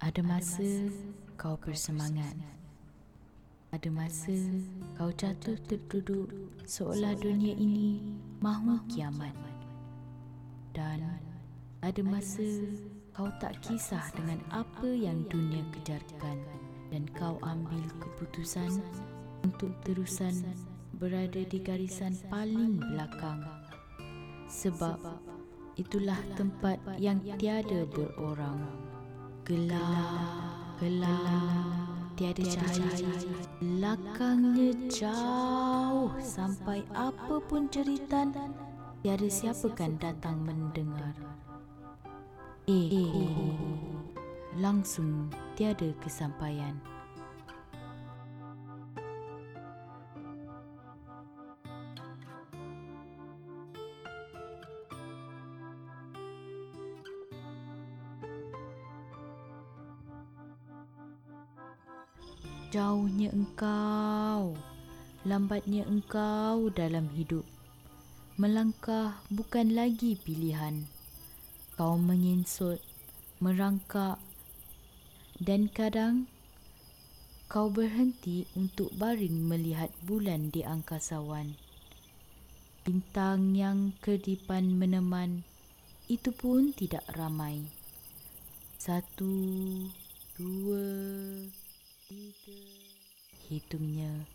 Ada masa kau bersemangat. Ada masa kau jatuh terduduk seolah dunia ini mahu kiamat. Dan ada masa kau tak kisah dengan apa yang dunia kejarkan dan kau ambil keputusan untuk terusan berada di garisan paling belakang. Sebab itulah tempat yang tiada berorang. Gelap, gelap, tiada cahaya. Belakangnya jauh sampai apa pun jeritan, tiada siapa kan datang mendengar. Eh, langsung tiada kesampaian. Jauhnya engkau, lambatnya engkau dalam hidup. Melangkah bukan lagi pilihan. Kau menginsut, merangkak dan kadang kau berhenti untuk baring melihat bulan di angkasawan. Bintang yang kedipan meneman itu pun tidak ramai. Satu, dua, hitungnya.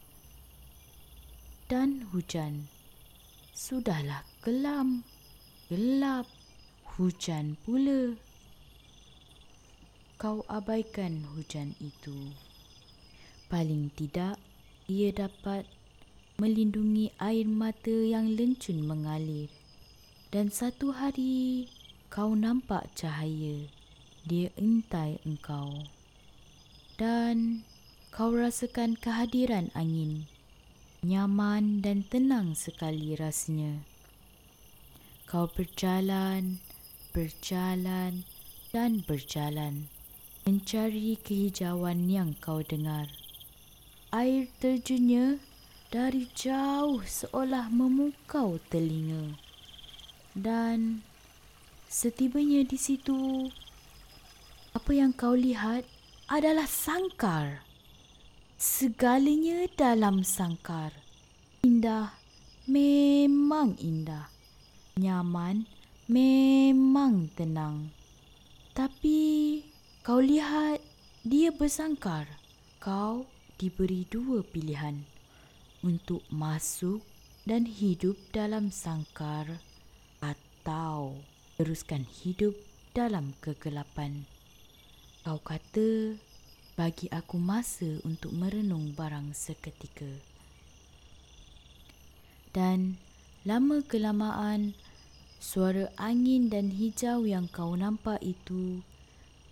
Dan hujan. Sudahlah kelam, gelap, hujan pula. Kau abaikan hujan itu. Paling tidak, ia dapat melindungi air mata yang lencun mengalir. Dan satu hari, kau nampak cahaya. Dia entai engkau dan kau rasakan kehadiran angin. Nyaman dan tenang sekali rasanya. Kau berjalan, berjalan dan berjalan mencari kehijauan yang kau dengar. Air terjunnya dari jauh seolah memukau telinga. Dan setibanya di situ, apa yang kau lihat adalah sangkar. Segalanya dalam sangkar. Indah, memang indah. Nyaman, memang tenang. Tapi kau lihat dia bersangkar. Kau diberi dua pilihan untuk masuk dan hidup dalam sangkar atau teruskan hidup dalam kegelapan. Kau kata bagi aku masa untuk merenung barang seketika. Dan lama kelamaan suara angin dan hijau yang kau nampak itu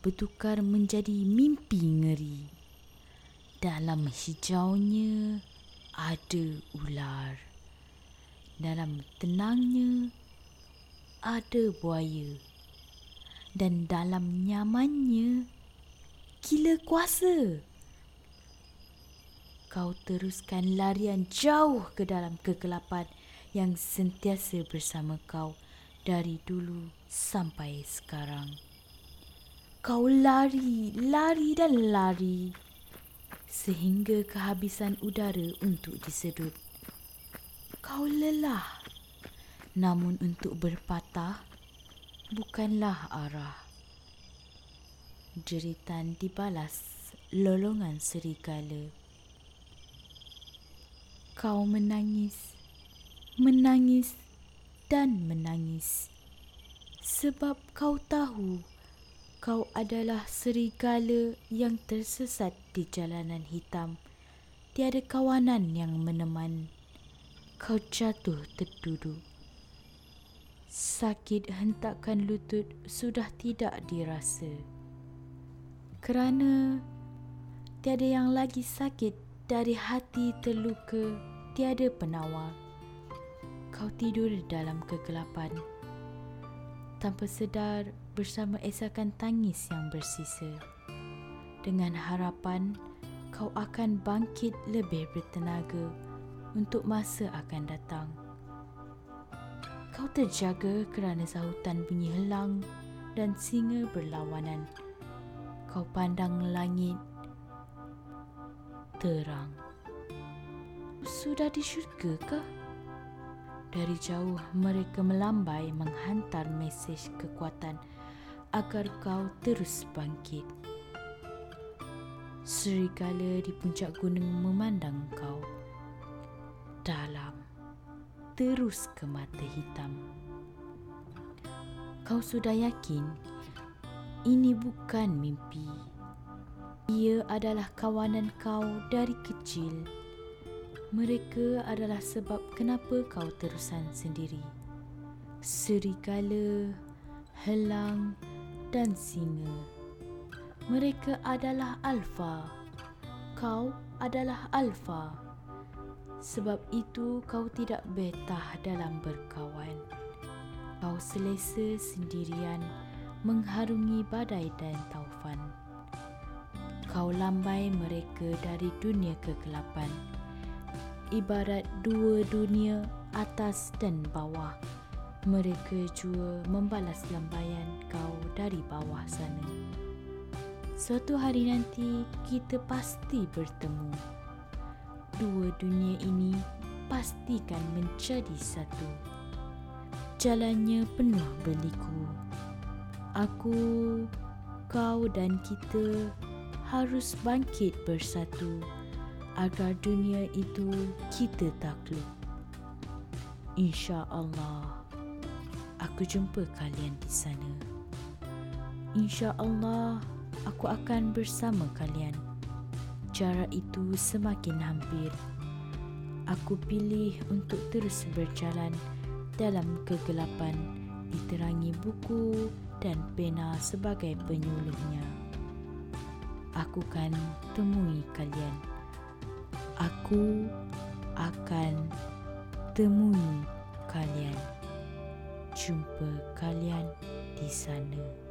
bertukar menjadi mimpi ngeri. Dalam hijaunya ada ular. Dalam tenangnya ada buaya. Dan dalam nyamannya gila kuasa. Kau teruskan larian jauh ke dalam kegelapan yang sentiasa bersama kau dari dulu sampai sekarang. Kau lari, lari dan lari sehingga kehabisan udara untuk disedut. Kau lelah, namun untuk berpatah bukanlah arah jeritan dibalas lolongan serigala. Kau menangis, menangis dan menangis. Sebab kau tahu kau adalah serigala yang tersesat di jalanan hitam. Tiada kawanan yang meneman. Kau jatuh terduduk. Sakit hentakan lutut sudah tidak dirasa kerana tiada yang lagi sakit dari hati terluka tiada penawar. Kau tidur dalam kegelapan tanpa sedar bersama esakan tangis yang bersisa. Dengan harapan kau akan bangkit lebih bertenaga untuk masa akan datang. Kau terjaga kerana sahutan bunyi helang dan singa berlawanan kau pandang langit terang. Sudah di syurga kah? Dari jauh mereka melambai menghantar mesej kekuatan agar kau terus bangkit. Serigala di puncak gunung memandang kau. Dalam, terus ke mata hitam. Kau sudah yakin ini bukan mimpi. Ia adalah kawanan kau dari kecil mereka adalah sebab kenapa kau terusan sendiri. Serigala, helang dan singa. Mereka adalah alfa. Kau adalah alfa. Sebab itu kau tidak betah dalam berkawan. Kau selesa sendirian mengharungi badai dan taufan. Kau lambai mereka dari dunia kegelapan ibarat dua dunia atas dan bawah. Mereka jua membalas lambaian kau dari bawah sana. Suatu hari nanti kita pasti bertemu. Dua dunia ini pastikan menjadi satu. Jalannya penuh berliku. Aku, kau dan kita harus bangkit bersatu agar dunia itu kita takluk. Insya Allah, aku jumpa kalian di sana. Insya Allah, aku akan bersama kalian. Jarak itu semakin hampir. Aku pilih untuk terus berjalan dalam kegelapan diterangi buku dan pena sebagai penyuluhnya. Aku kan temui kalian aku akan temui kalian. Jumpa kalian di sana.